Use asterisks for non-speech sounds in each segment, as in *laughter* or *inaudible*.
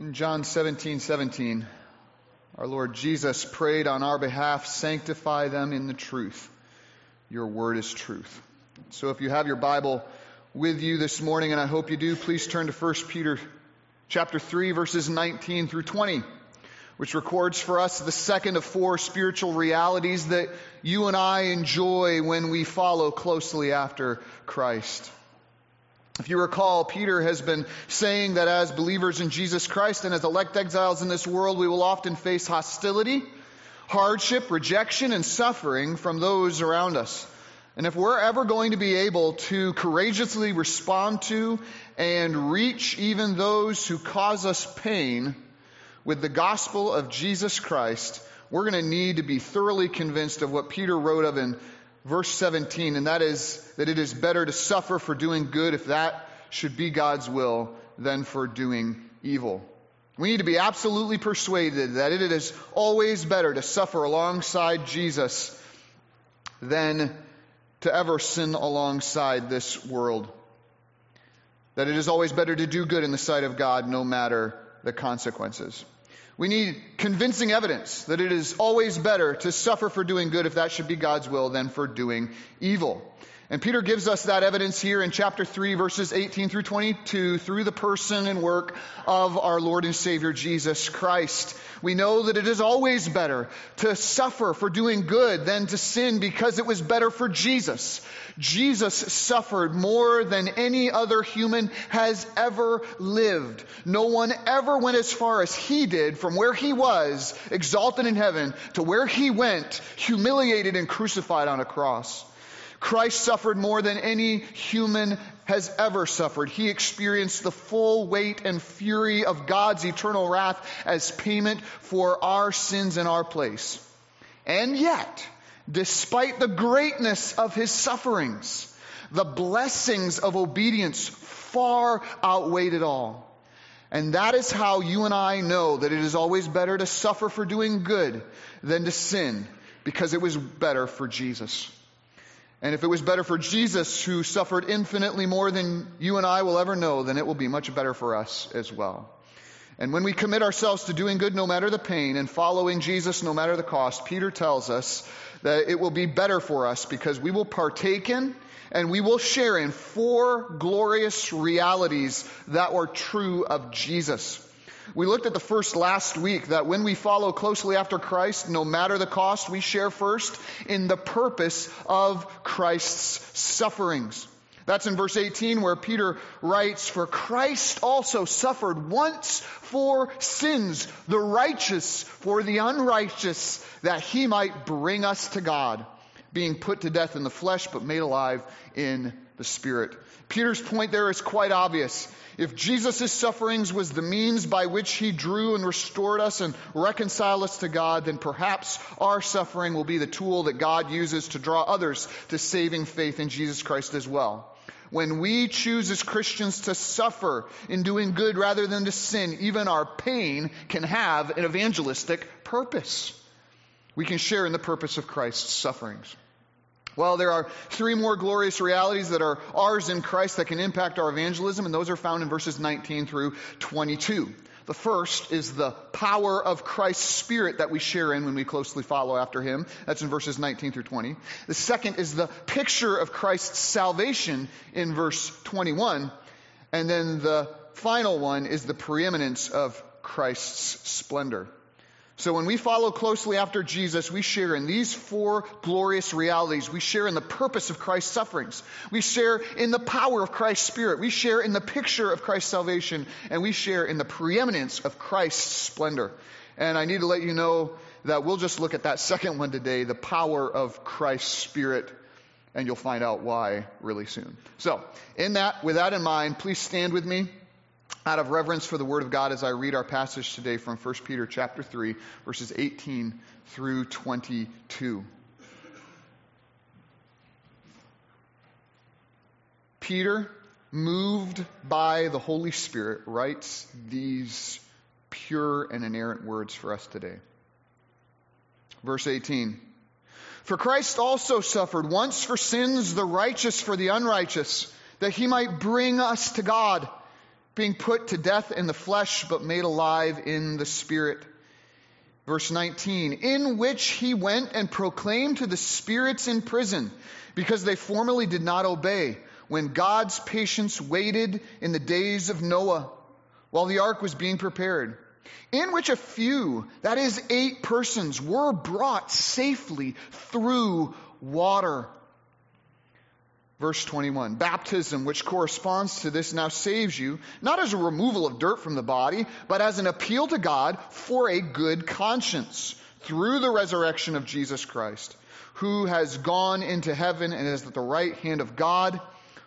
In John 17 17, our Lord Jesus prayed on our behalf, sanctify them in the truth. Your word is truth. So if you have your Bible with you this morning, and I hope you do, please turn to 1 Peter chapter 3, verses 19 through 20, which records for us the second of four spiritual realities that you and I enjoy when we follow closely after Christ. If you recall, Peter has been saying that as believers in Jesus Christ and as elect exiles in this world, we will often face hostility, hardship, rejection, and suffering from those around us. And if we're ever going to be able to courageously respond to and reach even those who cause us pain with the gospel of Jesus Christ, we're going to need to be thoroughly convinced of what Peter wrote of in verse 17, and that is that it is better to suffer for doing good if that should be God's will than for doing evil. We need to be absolutely persuaded that it is always better to suffer alongside Jesus than to ever sin alongside this world. That it is always better to do good in the sight of God no matter the consequences. We need convincing evidence that it is always better to suffer for doing good if that should be God's will than for doing evil. And Peter gives us that evidence here in chapter 3, verses 18 through 22, through the person and work of our Lord and Savior Jesus Christ. We know that it is always better to suffer for doing good than to sin because it was better for Jesus. Jesus suffered more than any other human has ever lived. No one ever went as far as he did from where he was, exalted in heaven, to where he went, humiliated and crucified on a cross. Christ suffered more than any human has ever suffered. He experienced the full weight and fury of God's eternal wrath as payment for our sins in our place. And yet, despite the greatness of his sufferings, the blessings of obedience far outweighed it all. And that is how you and I know that it is always better to suffer for doing good than to sin, because it was better for Jesus. And if it was better for Jesus, who suffered infinitely more than you and I will ever know, then it will be much better for us as well. And when we commit ourselves to doing good no matter the pain and following Jesus no matter the cost, Peter tells us that it will be better for us because we will partake in and we will share in four glorious realities that are true of Jesus. We looked at the first last week that when we follow closely after Christ, no matter the cost, we share first in the purpose of Christ's sufferings. That's in verse 18 where Peter writes, For Christ also suffered once for sins, the righteous for the unrighteous, that he might bring us to God, being put to death in the flesh, but made alive in the spirit. Peter's point there is quite obvious. If Jesus' sufferings was the means by which he drew and restored us and reconciled us to God, then perhaps our suffering will be the tool that God uses to draw others to saving faith in Jesus Christ as well. When we choose as Christians to suffer in doing good rather than to sin, even our pain can have an evangelistic purpose. We can share in the purpose of Christ's sufferings. Well, there are three more glorious realities that are ours in Christ that can impact our evangelism, and those are found in verses 19 through 22. The first is the power of Christ's Spirit that we share in when we closely follow after Him. That's in verses 19 through 20. The second is the picture of Christ's salvation in verse 21. And then the final one is the preeminence of Christ's splendor. So when we follow closely after Jesus, we share in these four glorious realities. We share in the purpose of Christ's sufferings. We share in the power of Christ's Spirit. We share in the picture of Christ's salvation. And we share in the preeminence of Christ's splendor. And I need to let you know that we'll just look at that second one today, the power of Christ's Spirit. And you'll find out why really soon. So, in that, with that in mind, please stand with me out of reverence for the word of God as I read our passage today from 1 Peter chapter 3 verses 18 through 22. Peter, moved by the Holy Spirit, writes these pure and inerrant words for us today. Verse 18. For Christ also suffered once for sins, the righteous for the unrighteous, that he might bring us to God being put to death in the flesh, but made alive in the spirit. Verse 19, in which he went and proclaimed to the spirits in prison, because they formerly did not obey, when God's patience waited in the days of Noah, while the ark was being prepared, in which a few, that is, eight persons, were brought safely through water. Verse 21 Baptism, which corresponds to this, now saves you, not as a removal of dirt from the body, but as an appeal to God for a good conscience through the resurrection of Jesus Christ, who has gone into heaven and is at the right hand of God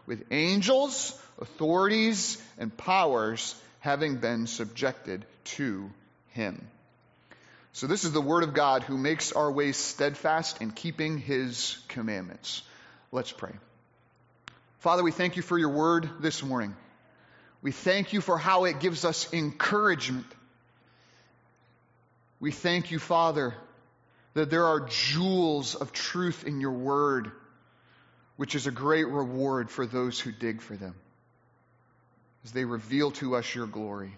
with angels, authorities, and powers having been subjected to him. So, this is the Word of God who makes our ways steadfast in keeping His commandments. Let's pray. Father, we thank you for your Word this morning. We thank you for how it gives us encouragement. We thank you, Father, that there are jewels of truth in your Word, which is a great reward for those who dig for them as they reveal to us your glory.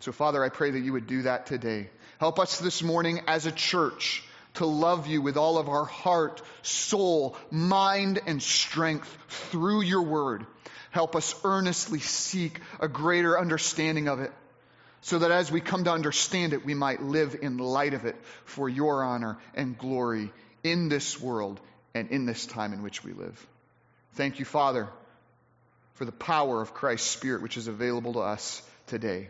So, Father, I pray that you would do that today. Help us this morning as a church to love you with all of our heart, soul, mind, and strength through your word. Help us earnestly seek a greater understanding of it so that as we come to understand it, we might live in light of it for your honor and glory in this world and in this time in which we live. Thank you, Father, for the power of Christ's Spirit which is available to us today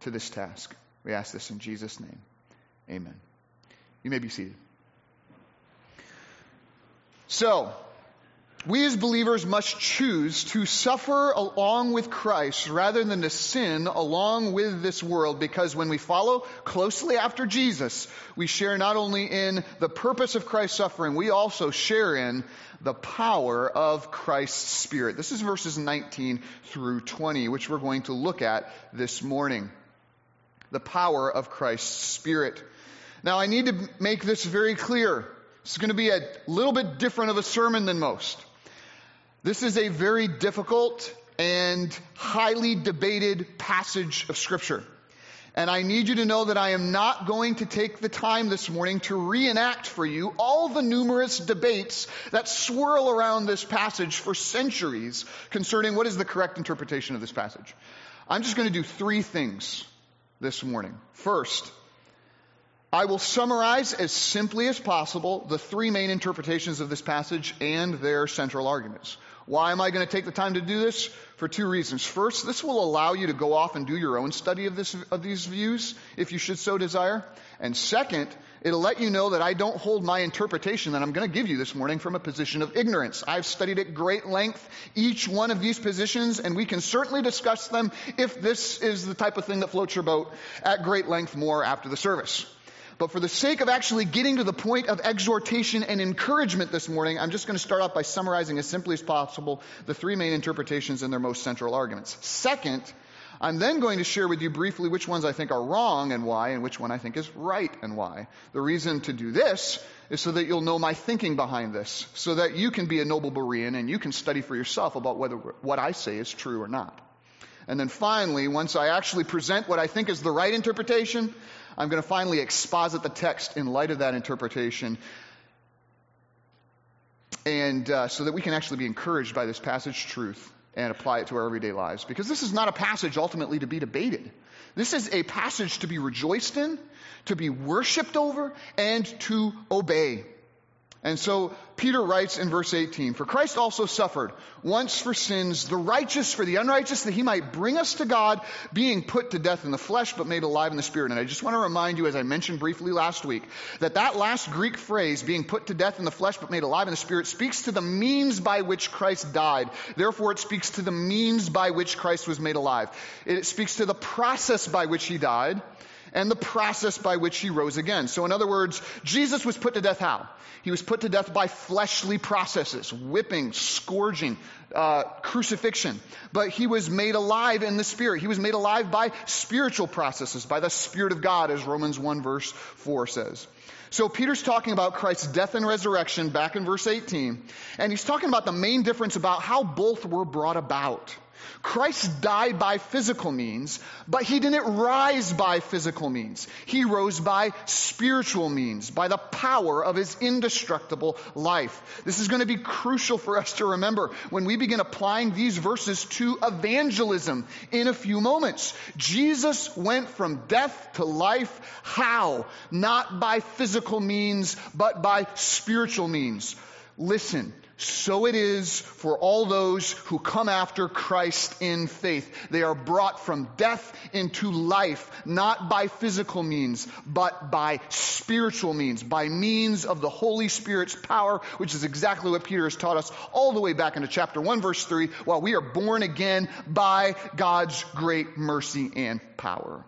to this task. We ask this in Jesus' name. Amen. You may be seated. So, we as believers must choose to suffer along with Christ rather than to sin along with this world because when we follow closely after Jesus, we share not only in the purpose of Christ's suffering, we also share in the power of Christ's Spirit. This is verses 19 through 20, which we're going to look at this morning. The power of Christ's Spirit. Now, I need to make this very clear. This is going to be a little bit different of a sermon than most. This is a very difficult and highly debated passage of Scripture. And I need you to know that I am not going to take the time this morning to reenact for you all the numerous debates that swirl around this passage for centuries concerning what is the correct interpretation of this passage. I'm just going to do three things this morning. First, I will summarize as simply as possible the three main interpretations of this passage and their central arguments. Why am I going to take the time to do this? For two reasons. First, this will allow you to go off and do your own study of, this, of these views, if you should so desire. And second, it'll let you know that I don't hold my interpretation that I'm going to give you this morning from a position of ignorance. I've studied at great length each one of these positions, and we can certainly discuss them if this is the type of thing that floats your boat at great length more after the service. But for the sake of actually getting to the point of exhortation and encouragement this morning, I'm just going to start off by summarizing as simply as possible the three main interpretations and their most central arguments. Second, I'm then going to share with you briefly which ones I think are wrong and why, and which one I think is right and why. The reason to do this is so that you'll know my thinking behind this, so that you can be a noble Berean and you can study for yourself about whether what I say is true or not. And then finally, once I actually present what I think is the right interpretation, I'm going to finally exposit the text in light of that interpretation. And uh, so that we can actually be encouraged by this passage truth and apply it to our everyday lives. Because this is not a passage ultimately to be debated. This is a passage to be rejoiced in, to be worshiped over, and to obey. And so Peter writes in verse 18, For Christ also suffered once for sins, the righteous for the unrighteous, that he might bring us to God, being put to death in the flesh, but made alive in the spirit. And I just want to remind you, as I mentioned briefly last week, that that last Greek phrase, being put to death in the flesh, but made alive in the spirit, speaks to the means by which Christ died. Therefore, it speaks to the means by which Christ was made alive. It speaks to the process by which he died and the process by which he rose again. So, in other words, Jesus was put to death how? He was put to death by fleshly processes, whipping, scourging, uh, crucifixion. But he was made alive in the Spirit. He was made alive by spiritual processes, by the Spirit of God, as Romans 1 verse 4 says. So Peter's talking about Christ's death and resurrection back in verse 18, and he's talking about the main difference about how both were brought about. Christ died by physical means, but he didn't rise by physical means. He rose by spiritual means, by the power of his indestructible life. This is going to be crucial for us to remember when we begin applying these verses to evangelism in a few moments. Jesus went from death to life. How? Not by physical means, but by spiritual means. Listen, so it is for all those who come after Christ in faith. They are brought from death into life, not by physical means, but by spiritual means, by means of the Holy Spirit's power, which is exactly what Peter has taught us all the way back into chapter 1, verse 3, while we are born again by God's great mercy and power.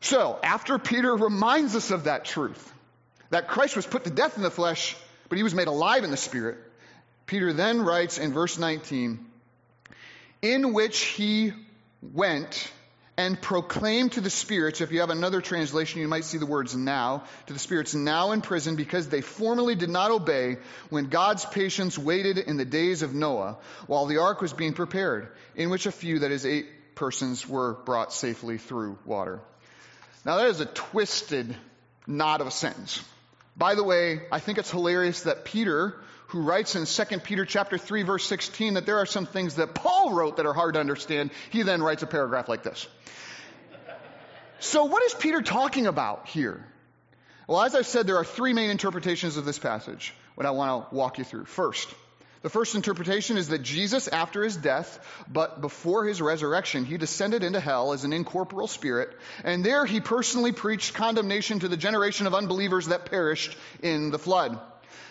So, after Peter reminds us of that truth, that Christ was put to death in the flesh, but he was made alive in the Spirit. Peter then writes in verse 19, in which he went and proclaimed to the spirits, if you have another translation, you might see the words now, to the spirits now in prison because they formerly did not obey when God's patience waited in the days of Noah while the ark was being prepared, in which a few, that is eight persons, were brought safely through water. Now that is a twisted knot of a sentence. By the way, I think it's hilarious that Peter, who writes in 2 Peter chapter 3 verse 16 that there are some things that Paul wrote that are hard to understand, he then writes a paragraph like this. So what is Peter talking about here? Well, as I've said, there are three main interpretations of this passage, what I want to walk you through. First, the first interpretation is that Jesus, after his death, but before his resurrection, he descended into hell as an incorporeal spirit, and there he personally preached condemnation to the generation of unbelievers that perished in the flood.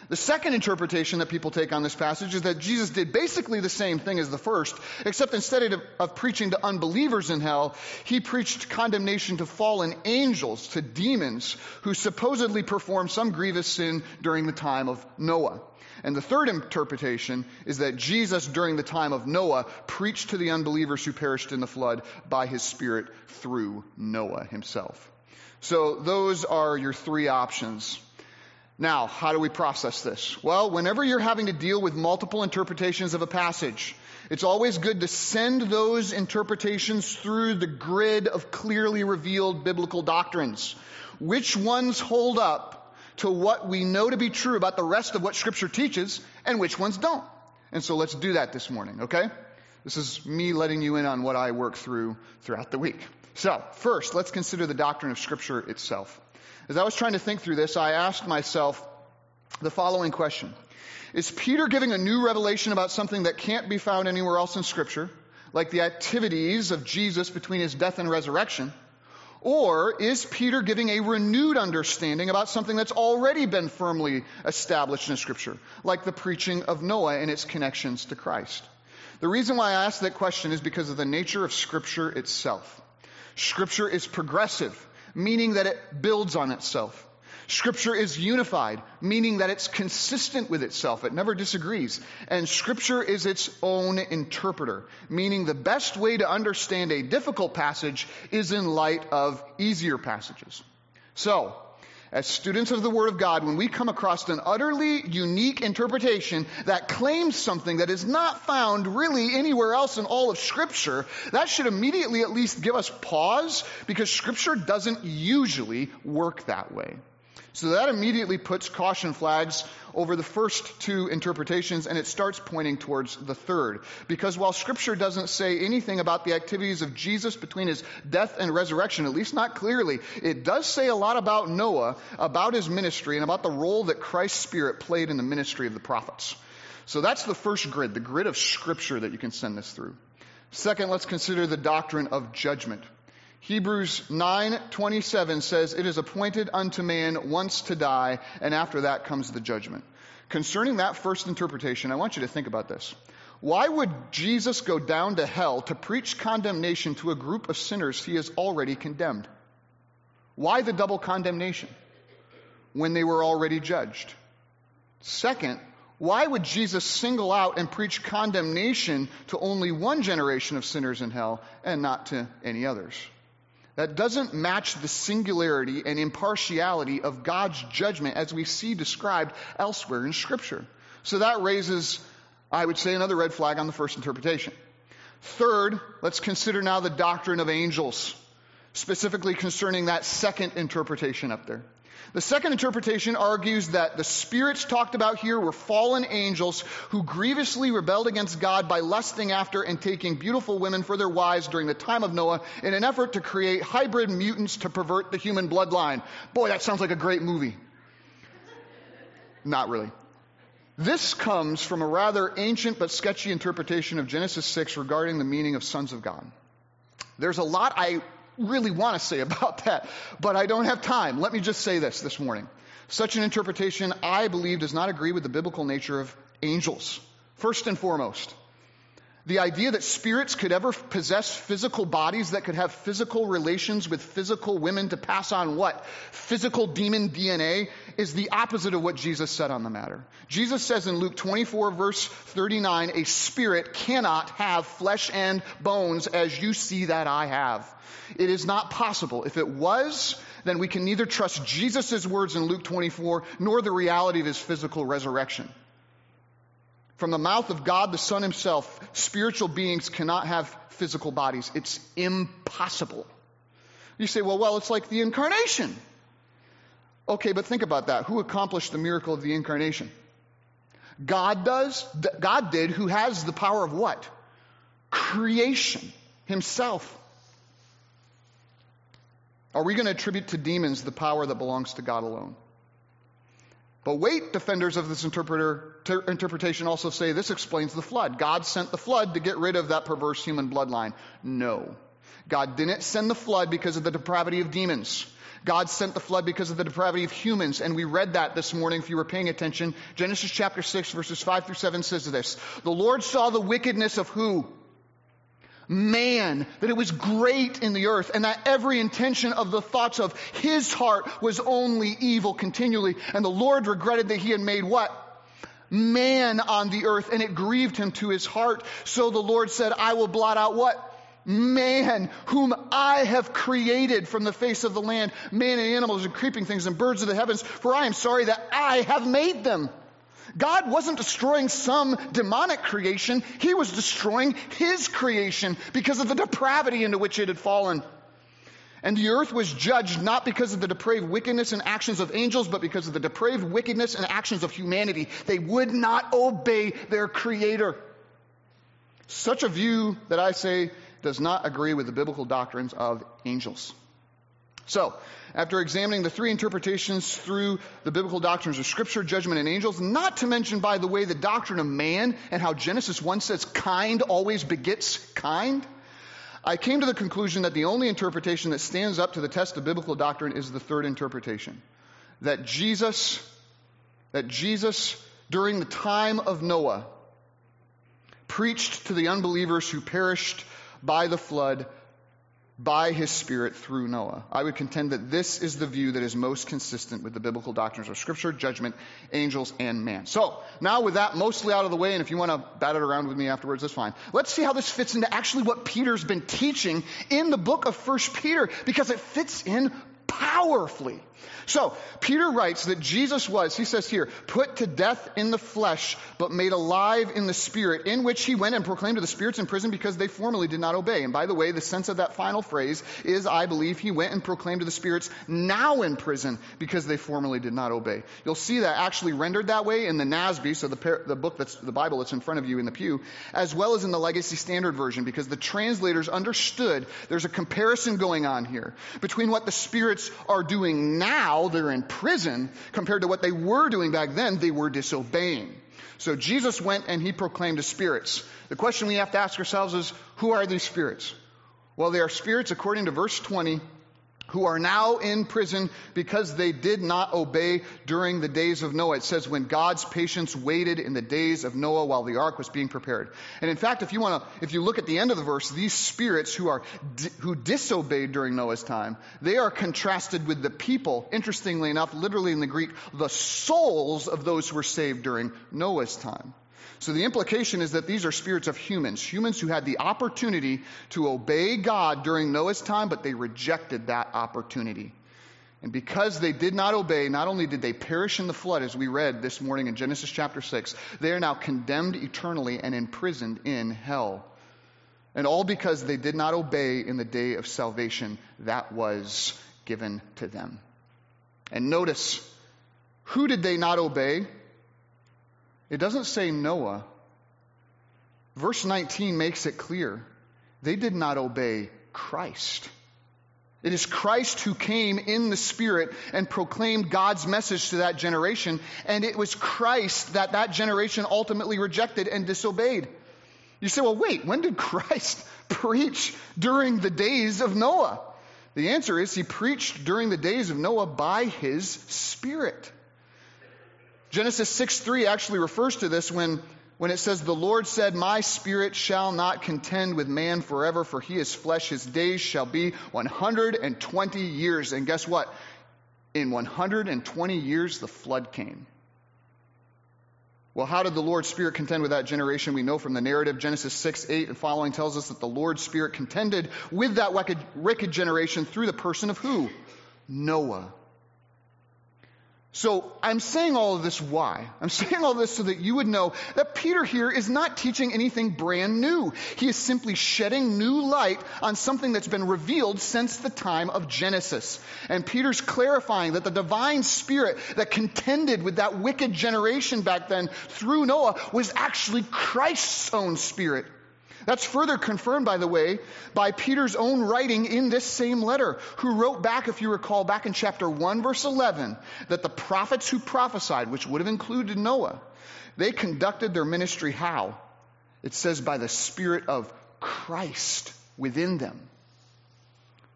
The second interpretation that people take on this passage is that Jesus did basically the same thing as the first, except instead of, of, preaching to unbelievers in hell, he preached condemnation to fallen angels, to demons, who supposedly performed some grievous sin during the time of Noah. And the third interpretation is that Jesus, during the time of Noah, preached to the unbelievers who perished in the flood by his Spirit through Noah himself. So those are your three options. Now, how do we process this? Well, whenever you're having to deal with multiple interpretations of a passage, it's always good to send those interpretations through the grid of clearly revealed biblical doctrines. Which ones hold up to what we know to be true about the rest of what Scripture teaches and which ones don't. And so let's do that this morning, okay? This is me letting you in on what I work through throughout the week. So, first, let's consider the doctrine of Scripture itself. As I was trying to think through this, I asked myself the following question Is Peter giving a new revelation about something that can't be found anywhere else in Scripture, like the activities of Jesus between his death and resurrection? Or is Peter giving a renewed understanding about something that's already been firmly established in Scripture, like the preaching of Noah and its connections to Christ? The reason why I ask that question is because of the nature of Scripture itself. Scripture is progressive, meaning that it builds on itself. Scripture is unified, meaning that it's consistent with itself. It never disagrees. And Scripture is its own interpreter, meaning the best way to understand a difficult passage is in light of easier passages. So, as students of the Word of God, when we come across an utterly unique interpretation that claims something that is not found really anywhere else in all of Scripture, that should immediately at least give us pause because Scripture doesn't usually work that way. So that immediately puts caution flags over the first two interpretations and it starts pointing towards the third. Because while scripture doesn't say anything about the activities of Jesus between his death and resurrection, at least not clearly, it does say a lot about Noah, about his ministry, and about the role that Christ's Spirit played in the ministry of the prophets. So that's the first grid, the grid of scripture that you can send this through. Second, let's consider the doctrine of judgment. Hebrews 9:27 says it is appointed unto man once to die and after that comes the judgment. Concerning that first interpretation, I want you to think about this. Why would Jesus go down to hell to preach condemnation to a group of sinners he has already condemned? Why the double condemnation when they were already judged? Second, why would Jesus single out and preach condemnation to only one generation of sinners in hell and not to any others? That doesn't match the singularity and impartiality of God's judgment as we see described elsewhere in Scripture. So that raises, I would say, another red flag on the first interpretation. Third, let's consider now the doctrine of angels, specifically concerning that second interpretation up there. The second interpretation argues that the spirits talked about here were fallen angels who grievously rebelled against God by lusting after and taking beautiful women for their wives during the time of Noah in an effort to create hybrid mutants to pervert the human bloodline. Boy, that sounds like a great movie. Not really. This comes from a rather ancient but sketchy interpretation of Genesis 6 regarding the meaning of sons of God. There's a lot I really want to say *laughs* about that, but I don't have time. Let me just say this this morning. Such an interpretation, I believe, does not agree with the biblical nature of angels. First and foremost, the idea that spirits could ever possess physical bodies that could have physical relations with physical women to pass on what? Physical demon DNA is the opposite of what Jesus said on the matter. Jesus says in Luke 24 verse 39, a spirit cannot have flesh and bones as you see that I have. It is not possible. If it was, then we can neither trust Jesus' words in Luke 24 nor the reality of his physical resurrection. From the mouth of God the Son himself, spiritual beings cannot have physical bodies. It's impossible. You say, well, well, it's like the incarnation. Okay, but think about that. Who accomplished the miracle of the incarnation? God does. God did, who has the power of what? Creation himself. Are we going to attribute to demons the power that belongs to God alone? But wait, defenders of this ter- interpretation also say this explains the flood. God sent the flood to get rid of that perverse human bloodline. No. God didn't send the flood because of the depravity of demons. God sent the flood because of the depravity of humans. And we read that this morning if you were paying attention. Genesis chapter 6 verses 5 through 7 says this. The Lord saw the wickedness of who? Man, that it was great in the earth, and that every intention of the thoughts of his heart was only evil continually. And the Lord regretted that he had made what? Man on the earth, and it grieved him to his heart. So the Lord said, I will blot out what? Man, whom I have created from the face of the land, man and animals and creeping things and birds of the heavens, for I am sorry that I have made them. God wasn't destroying some demonic creation, He was destroying His creation because of the depravity into which it had fallen. And the earth was judged not because of the depraved wickedness and actions of angels, but because of the depraved wickedness and actions of humanity. They would not obey their Creator. Such a view that I say does not agree with the biblical doctrines of angels. So, after examining the three interpretations through the biblical doctrines of Scripture, judgment, and angels, not to mention, by the way, the doctrine of man and how Genesis 1 says kind always begets kind, I came to the conclusion that the only interpretation that stands up to the test of biblical doctrine is the third interpretation. That Jesus, that Jesus, during the time of Noah, preached to the unbelievers who perished by the flood by his Spirit through Noah. I would contend that this is the view that is most consistent with the biblical doctrines of Scripture, judgment, angels, and man. So, now with that mostly out of the way, and if you want to bat it around with me afterwards, that's fine. Let's see how this fits into actually what Peter's been teaching in the book of First Peter, because it fits in powerfully. So, Peter writes that Jesus was, he says here, put to death in the flesh, but made alive in the spirit, in which he went and proclaimed to the spirits in prison because they formerly did not obey. And by the way, the sense of that final phrase is, I believe, he went and proclaimed to the spirits now in prison because they formerly did not obey. You'll see that actually rendered that way in the NASB, so the, the book that's the Bible that's in front of you in the pew, as well as in the Legacy Standard Version, because the translators understood there's a comparison going on here between what the spirits are doing now they're in prison compared to what they were doing back then. They were disobeying. So Jesus went and he proclaimed to spirits. The question we have to ask ourselves is who are these spirits? Well, they are spirits, according to verse 20, who are now in prison because they did not obey during the days of Noah. It says when God's patience waited in the days of Noah while the ark was being prepared. And in fact, if you want to, if you look at the end of the verse, these spirits who are, who disobeyed during Noah's time, they are contrasted with the people, interestingly enough, literally in the Greek, the souls of those who were saved during Noah's time. So the implication is that these are spirits of humans, humans who had the opportunity to obey God during Noah's time, but they rejected that opportunity. And because they did not obey, not only did they perish in the flood, as we read this morning in Genesis chapter 6, they are now condemned eternally and imprisoned in hell. And all because they did not obey in the day of salvation that was given to them. And notice, who did they not obey? It doesn't say Noah. Verse 19 makes it clear. They did not obey Christ. It is Christ who came in the Spirit and proclaimed God's message to that generation, and it was Christ that that generation ultimately rejected and disobeyed. You say, well, wait, when did Christ *laughs* preach during the days of Noah? The answer is he preached during the days of Noah by his Spirit. Genesis 6 3 actually refers to this when, when it says, The Lord said, My spirit shall not contend with man forever, for he is flesh. His days shall be 120 years. And guess what? In 120 years, the flood came. Well, how did the Lord's Spirit contend with that generation? We know from the narrative, Genesis 6, 8 and following tells us that the Lord's Spirit contended with that wicked, wicked generation through the person of who? Noah. So I'm saying all of this why? I'm *laughs* saying all this so that you would know that Peter here is not teaching anything brand new. He is simply shedding new light on something that's been revealed since the time of Genesis. And Peter's clarifying that the divine spirit that contended with that wicked generation back then through Noah was actually Christ's own spirit. That's further confirmed, by the way, by Peter's own writing in this same letter, who wrote back, if you recall, back in chapter 1, verse 11, that the prophets who prophesied, which would have included Noah, they conducted their ministry how? It says by the Spirit of Christ within them.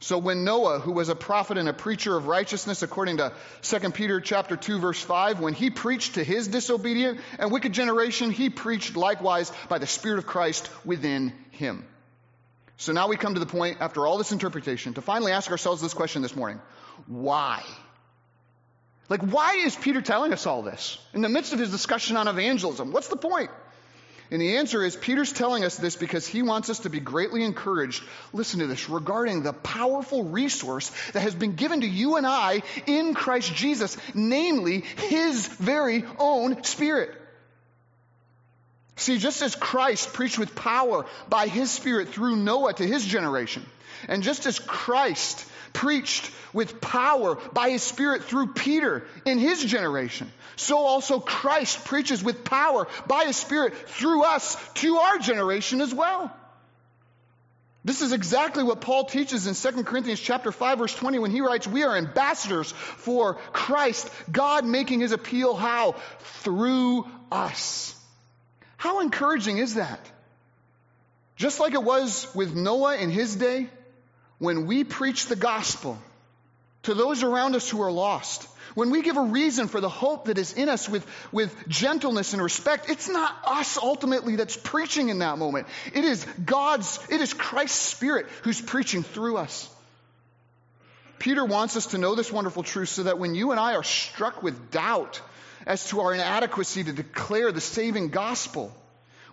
So when Noah, who was a prophet and a preacher of righteousness according to 2 Peter chapter 2 verse 5, when he preached to his disobedient and wicked generation, he preached likewise by the Spirit of Christ within him. So now we come to the point after all this interpretation to finally ask ourselves this question this morning. Why? Like why is Peter telling us all this in the midst of his discussion on evangelism? What's the point? And the answer is Peter's telling us this because he wants us to be greatly encouraged, listen to this, regarding the powerful resource that has been given to you and I in Christ Jesus, namely his very own Spirit. See, just as Christ preached with power by his Spirit through Noah to his generation, and just as Christ preached with power by his Spirit through Peter in his generation. So also Christ preaches with power by his Spirit through us to our generation as well. This is exactly what Paul teaches in 2 Corinthians chapter 5 verse 20 when he writes, "We are ambassadors for Christ, God making his appeal how? Through us." How encouraging is that? Just like it was with Noah in his day, when we preach the gospel to those around us who are lost, when we give a reason for the hope that is in us with, with gentleness and respect, it's not us ultimately that's preaching in that moment. It is God's, it is Christ's Spirit who's preaching through us. Peter wants us to know this wonderful truth so that when you and I are struck with doubt as to our inadequacy to declare the saving gospel,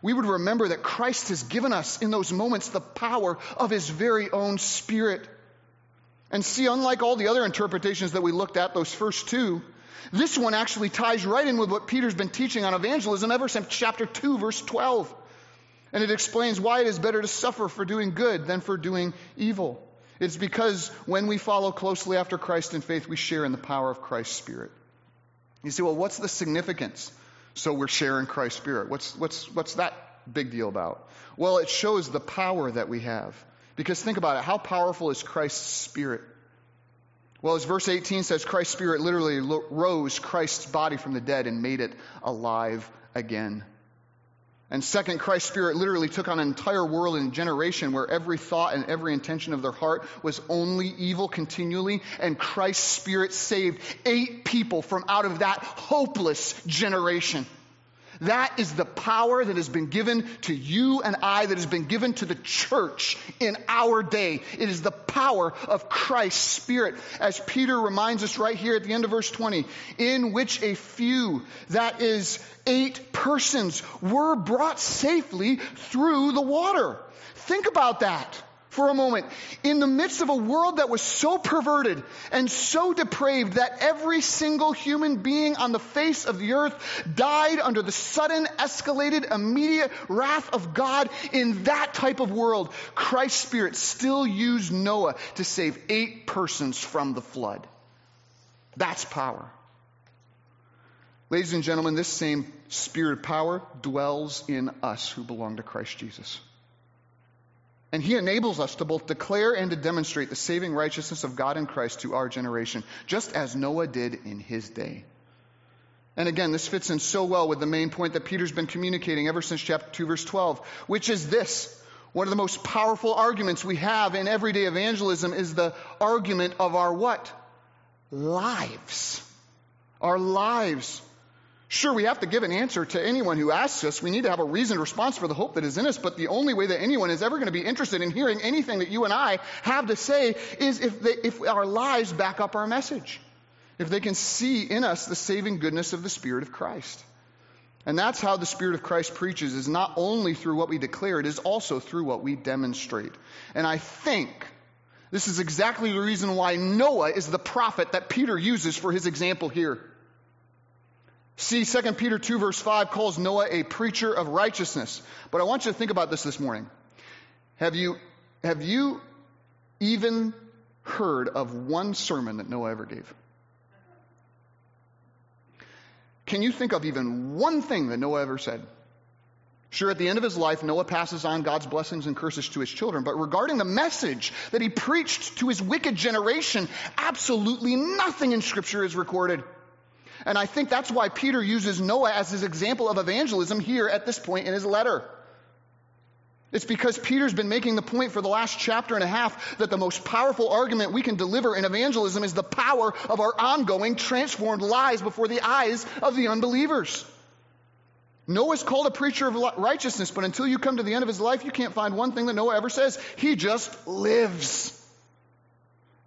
we would remember that Christ has given us in those moments the power of his very own Spirit. And see, unlike all the other interpretations that we looked at, those first two, this one actually ties right in with what Peter's been teaching on evangelism ever since chapter 2, verse 12. And it explains why it is better to suffer for doing good than for doing evil. It's because when we follow closely after Christ in faith, we share in the power of Christ's Spirit. You say, well, what's the significance so we're sharing Christ's Spirit. What's, what's, what's that big deal about? Well, it shows the power that we have. Because think about it how powerful is Christ's Spirit? Well, as verse 18 says, Christ's Spirit literally rose Christ's body from the dead and made it alive again. And second, Christ's Spirit literally took on an entire world and generation where every thought and every intention of their heart was only evil continually. And Christ's Spirit saved eight people from out of that hopeless generation. That is the power that has been given to you and I, that has been given to the church in our day. It is the power of Christ's Spirit, as Peter reminds us right here at the end of verse 20, in which a few, that is, eight persons, were brought safely through the water. Think about that. For a moment. In the midst of a world that was so perverted and so depraved that every single human being on the face of the earth died under the sudden, escalated, immediate wrath of God, in that type of world, Christ's Spirit still used Noah to save eight persons from the flood. That's power. Ladies and gentlemen, this same spirit of power dwells in us who belong to Christ Jesus. And he enables us to both declare and to demonstrate the saving righteousness of God in Christ to our generation, just as Noah did in his day. And again, this fits in so well with the main point that Peter's been communicating ever since chapter 2, verse 12, which is this. One of the most powerful arguments we have in everyday evangelism is the argument of our what? Lives. Our lives. Sure, we have to give an answer to anyone who asks us. We need to have a reasoned response for the hope that is in us, but the only way that anyone is ever going to be interested in hearing anything that you and I have to say is if, they, if our lives back up our message. If they can see in us the saving goodness of the Spirit of Christ. And that's how the Spirit of Christ preaches, is not only through what we declare, it is also through what we demonstrate. And I think this is exactly the reason why Noah is the prophet that Peter uses for his example here. See, 2 Peter 2, verse 5 calls Noah a preacher of righteousness. But I want you to think about this this morning. Have you, have you even heard of one sermon that Noah ever gave? Can you think of even one thing that Noah ever said? Sure, at the end of his life, Noah passes on God's blessings and curses to his children. But regarding the message that he preached to his wicked generation, absolutely nothing in Scripture is recorded. And I think that's why Peter uses Noah as his example of evangelism here at this point in his letter. It's because Peter's been making the point for the last chapter and a half that the most powerful argument we can deliver in evangelism is the power of our ongoing transformed lives before the eyes of the unbelievers. Noah's called a preacher of righteousness, but until you come to the end of his life, you can't find one thing that Noah ever says. He just lives.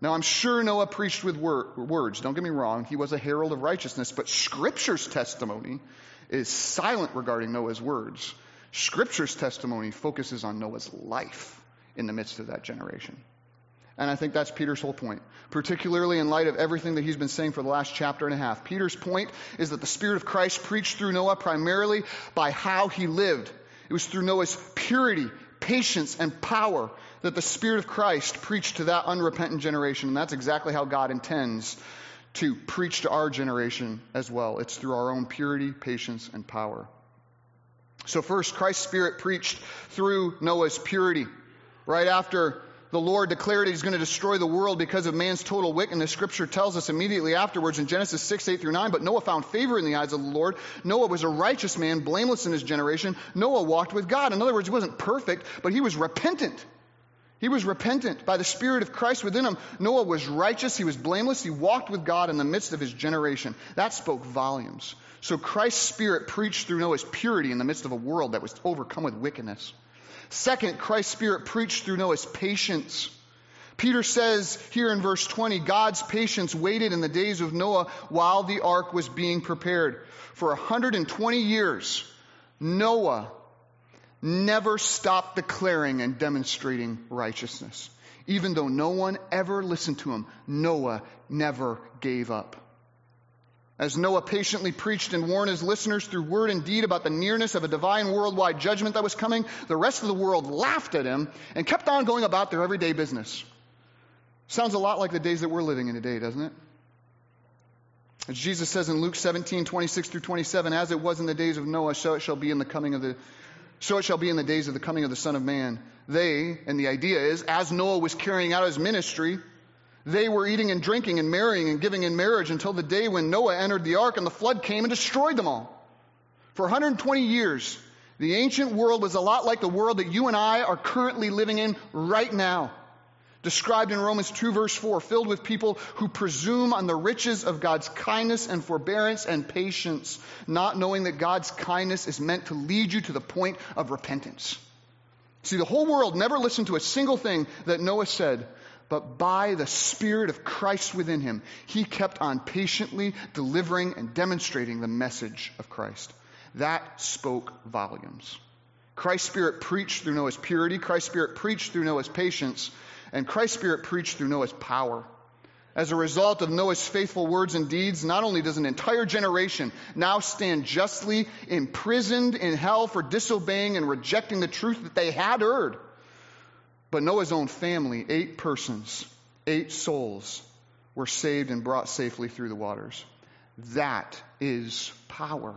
Now, I'm sure Noah preached with wor- words. Don't get me wrong. He was a herald of righteousness, but Scripture's testimony is silent regarding Noah's words. Scripture's testimony focuses on Noah's life in the midst of that generation. And I think that's Peter's whole point, particularly in light of everything that he's been saying for the last chapter and a half. Peter's point is that the Spirit of Christ preached through Noah primarily by how he lived. It was through Noah's purity, patience, and power that the Spirit of Christ preached to that unrepentant generation. And that's exactly how God intends to preach to our generation as well. It's through our own purity, patience, and power. So, first, Christ's Spirit preached through Noah's purity. Right after the Lord declared he's going to destroy the world because of man's total wickedness. Scripture tells us immediately afterwards in Genesis 6, 8 through 9, but Noah found favor in the eyes of the Lord. Noah was a righteous man, blameless in his generation. Noah walked with God. In other words, he wasn't perfect, but he was repentant. He was repentant by the Spirit of Christ within him. Noah was righteous. He was blameless. He walked with God in the midst of his generation. That spoke volumes. So Christ's Spirit preached through Noah's purity in the midst of a world that was overcome with wickedness. Second, Christ's Spirit preached through Noah's patience. Peter says here in verse 20, God's patience waited in the days of Noah while the ark was being prepared. For 120 years, Noah never stopped declaring and demonstrating righteousness. Even though no one ever listened to him, Noah never gave up. As Noah patiently preached and warned his listeners through word and deed about the nearness of a divine worldwide judgment that was coming, the rest of the world laughed at him and kept on going about their everyday business. Sounds a lot like the days that we're living in today, doesn't it? As Jesus says in Luke 17, 26 through 27, as it was in the days of Noah, so it shall be in the coming of the so it shall be in the days of the coming of the Son of Man. They, and the idea is, as Noah was carrying out his ministry, they were eating and drinking and marrying and giving in marriage until the day when Noah entered the ark and the flood came and destroyed them all. For 120 years, the ancient world was a lot like the world that you and I are currently living in right now described in Romans 2 verse 4, filled with people who presume on the riches of God's kindness and forbearance and patience, not knowing that God's kindness is meant to lead you to the point of repentance. See, the whole world never listened to a single thing that Noah said, but by the Spirit of Christ within him, he kept on patiently delivering and demonstrating the message of Christ. That spoke volumes. Christ's Spirit preached through Noah's purity, Christ's Spirit preached through Noah's patience, and Christ's Spirit preached through Noah's power. As a result of Noah's faithful words and deeds, not only does an entire generation now stand justly imprisoned in hell for disobeying and rejecting the truth that they had heard, but Noah's own family, eight persons, eight souls, were saved and brought safely through the waters. That is power.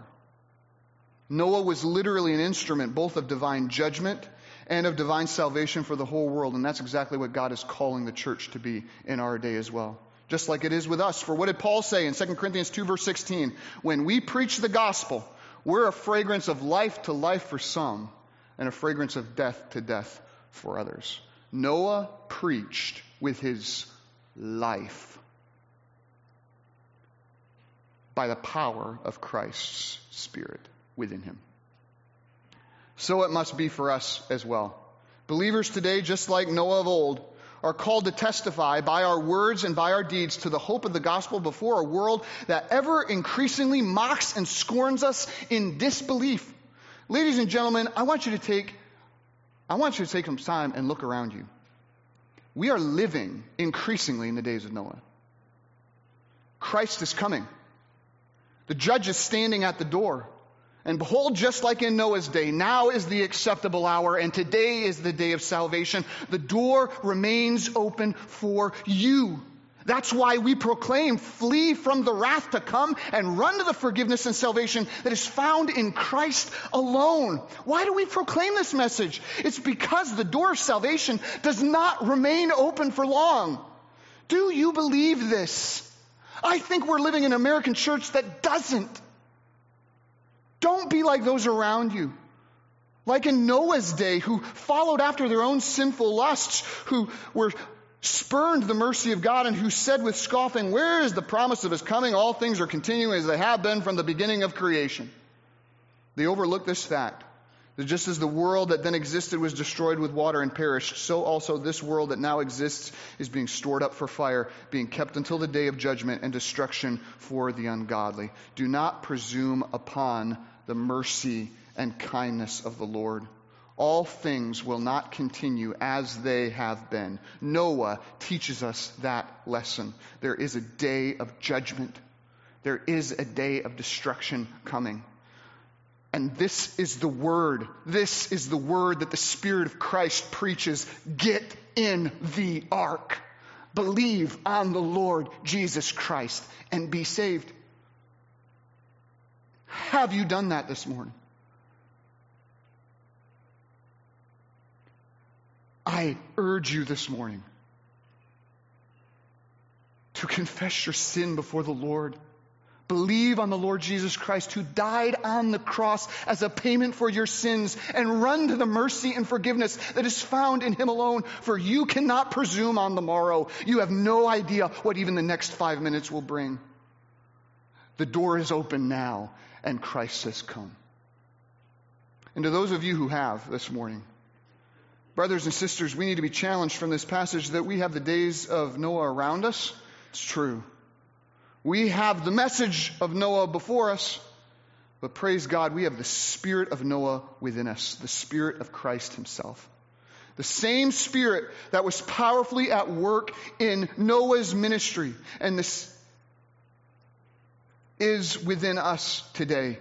Noah was literally an instrument both of divine judgment and of divine salvation for the whole world, and that's exactly what God is calling the church to be in our day as well. Just like it is with us. For what did Paul say in 2 Corinthians 2, verse 16? When we preach the gospel, we're a fragrance of life to life for some, and a fragrance of death to death for others. Noah preached with his life by the power of Christ's Spirit within him. So it must be for us as well. Believers today, just like Noah of old, are called to testify by our words and by our deeds to the hope of the gospel before a world that ever increasingly mocks and scorns us in disbelief. Ladies and gentlemen, I want you to take I want you to take some time and look around you. We are living increasingly in the days of Noah. Christ is coming. The judge is standing at the door. And behold, just like in Noah's day, now is the acceptable hour, and today is the day of salvation. The door remains open for you. That's why we proclaim, flee from the wrath to come and run to the forgiveness and salvation that is found in Christ alone. Why do we proclaim this message? It's because the door of salvation does not remain open for long. Do you believe this? I think we're living in an American church that doesn't. Don't be like those around you. Like in Noah's day, who followed after their own sinful lusts, who were spurned the mercy of God, and who said with scoffing, Where is the promise of his coming? All things are continuing as they have been from the beginning of creation. They overlooked this fact that just as the world that then existed was destroyed with water and perished, so also this world that now exists is being stored up for fire, being kept until the day of judgment and destruction for the ungodly. Do not presume upon the mercy and kindness of the Lord. All things will not continue as they have been. Noah teaches us that lesson. There is a day of judgment. There is a day of destruction coming. And this is the word. This is the word that the Spirit of Christ preaches. Get in the ark. Believe on the Lord Jesus Christ and be saved. Have you done that this morning? I urge you this morning to confess your sin before the Lord. Believe on the Lord Jesus Christ who died on the cross as a payment for your sins and run to the mercy and forgiveness that is found in Him alone. For you cannot presume on the morrow. You have no idea what even the next five minutes will bring. The door is open now and Christ has come. And to those of you who have this morning, brothers and sisters, we need to be challenged from this passage that we have the days of Noah around us. It's true. We have the message of Noah before us, but praise God, we have the spirit of Noah within us, the spirit of Christ himself. The same spirit that was powerfully at work in Noah's ministry and this is within us today.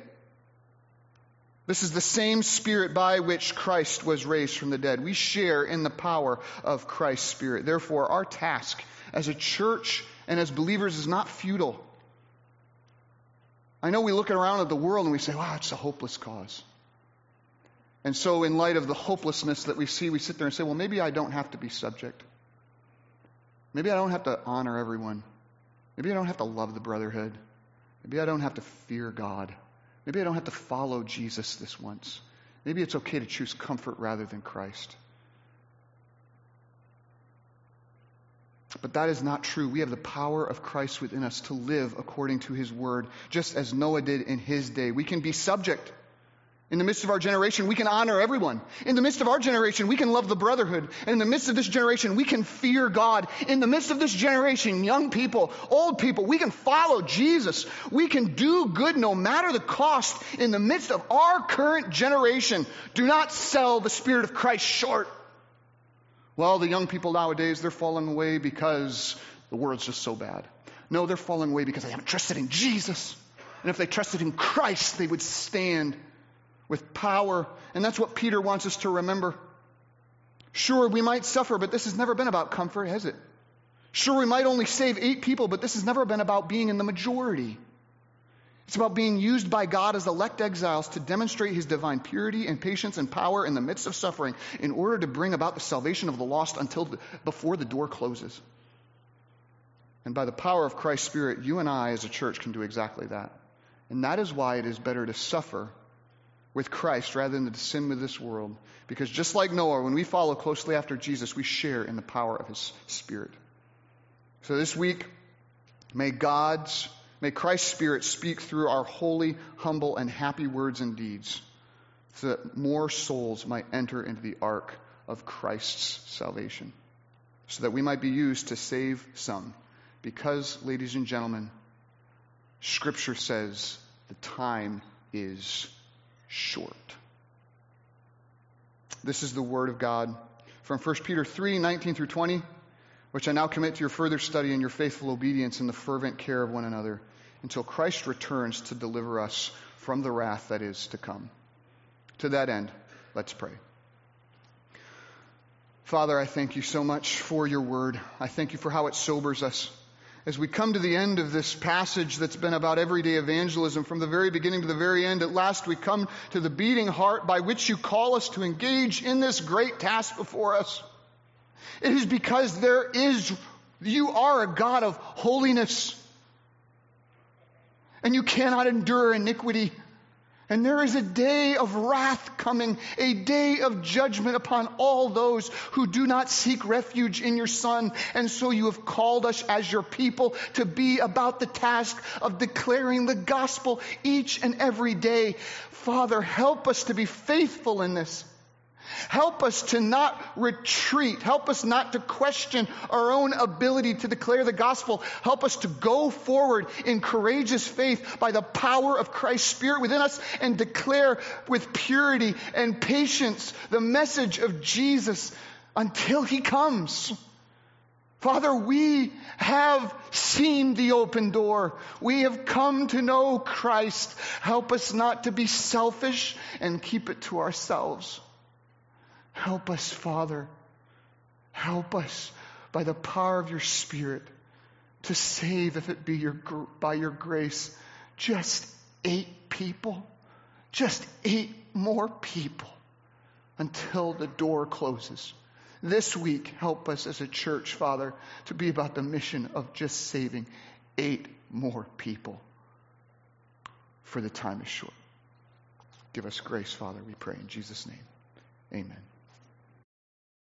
This is the same spirit by which Christ was raised from the dead. We share in the power of Christ's spirit. Therefore, our task as a church and as believers is not futile. I know we look around at the world and we say, wow, it's a hopeless cause. And so, in light of the hopelessness that we see, we sit there and say, well, maybe I don't have to be subject. Maybe I don't have to honor everyone. Maybe I don't have to love the brotherhood. Maybe I don't have to fear God. Maybe I don't have to follow Jesus this once. Maybe it's okay to choose comfort rather than Christ. But that is not true. We have the power of Christ within us to live according to his word, just as Noah did in his day. We can be subject. In the midst of our generation, we can honor everyone. In the midst of our generation, we can love the brotherhood. And in the midst of this generation, we can fear God. In the midst of this generation, young people, old people, we can follow Jesus. We can do good no matter the cost. In the midst of our current generation, do not sell the Spirit of Christ short. Well, the young people nowadays, they're falling away because the world's just so bad. No, they're falling away because they haven't trusted in Jesus. And if they trusted in Christ, they would stand with power. And that's what Peter wants us to remember. Sure, we might suffer, but this has never been about comfort, has it? Sure, we might only save eight people, but this has never been about being in the majority. It's about being used by God as elect exiles to demonstrate his divine purity and patience and power in the midst of suffering in order to bring about the salvation of the lost until the, before the door closes. And by the power of Christ's Spirit, you and I as a church can do exactly that. And that is why it is better to suffer with Christ rather than to sin with this world. Because just like Noah, when we follow closely after Jesus, we share in the power of his Spirit. So this week, may God's, may Christ's Spirit speak through our holy, humble, and happy words and deeds so that more souls might enter into the ark of Christ's salvation. So that we might be used to save some. Because, ladies and gentlemen, Scripture says the time is short. This is the Word of God from 1 Peter 3 19 through 20, which I now commit to your further study and your faithful obedience in the fervent care of one another until Christ returns to deliver us from the wrath that is to come. To that end, let's pray. Father, I thank you so much for your word. I thank you for how it sobers us as we come to the end of this passage that's been about everyday evangelism from the very beginning to the very end, at last we come to the beating heart by which you call us to engage in this great task before us. It is because there is, you are a God of holiness. And you cannot endure iniquity. And there is a day of wrath coming, a day of judgment upon all those who do not seek refuge in your Son. And so you have called us as your people to be about the task of declaring the gospel each and every day. Father, help us to be faithful in this. Help us to not retreat. Help us not to question our own ability to declare the gospel. Help us to go forward in courageous faith by the power of Christ's Spirit within us and declare with purity and patience the message of Jesus until He comes. Father, we have seen the open door. We have come to know Christ. Help us not to be selfish and keep it to ourselves. Help us, Father. Help us by the power of your Spirit to save, if it be your, by your grace, just eight people, just eight more people until the door closes. This week, help us as a church, Father, to be about the mission of just saving eight more people, for the time is short. Give us grace, Father, we pray in Jesus' name. Amen.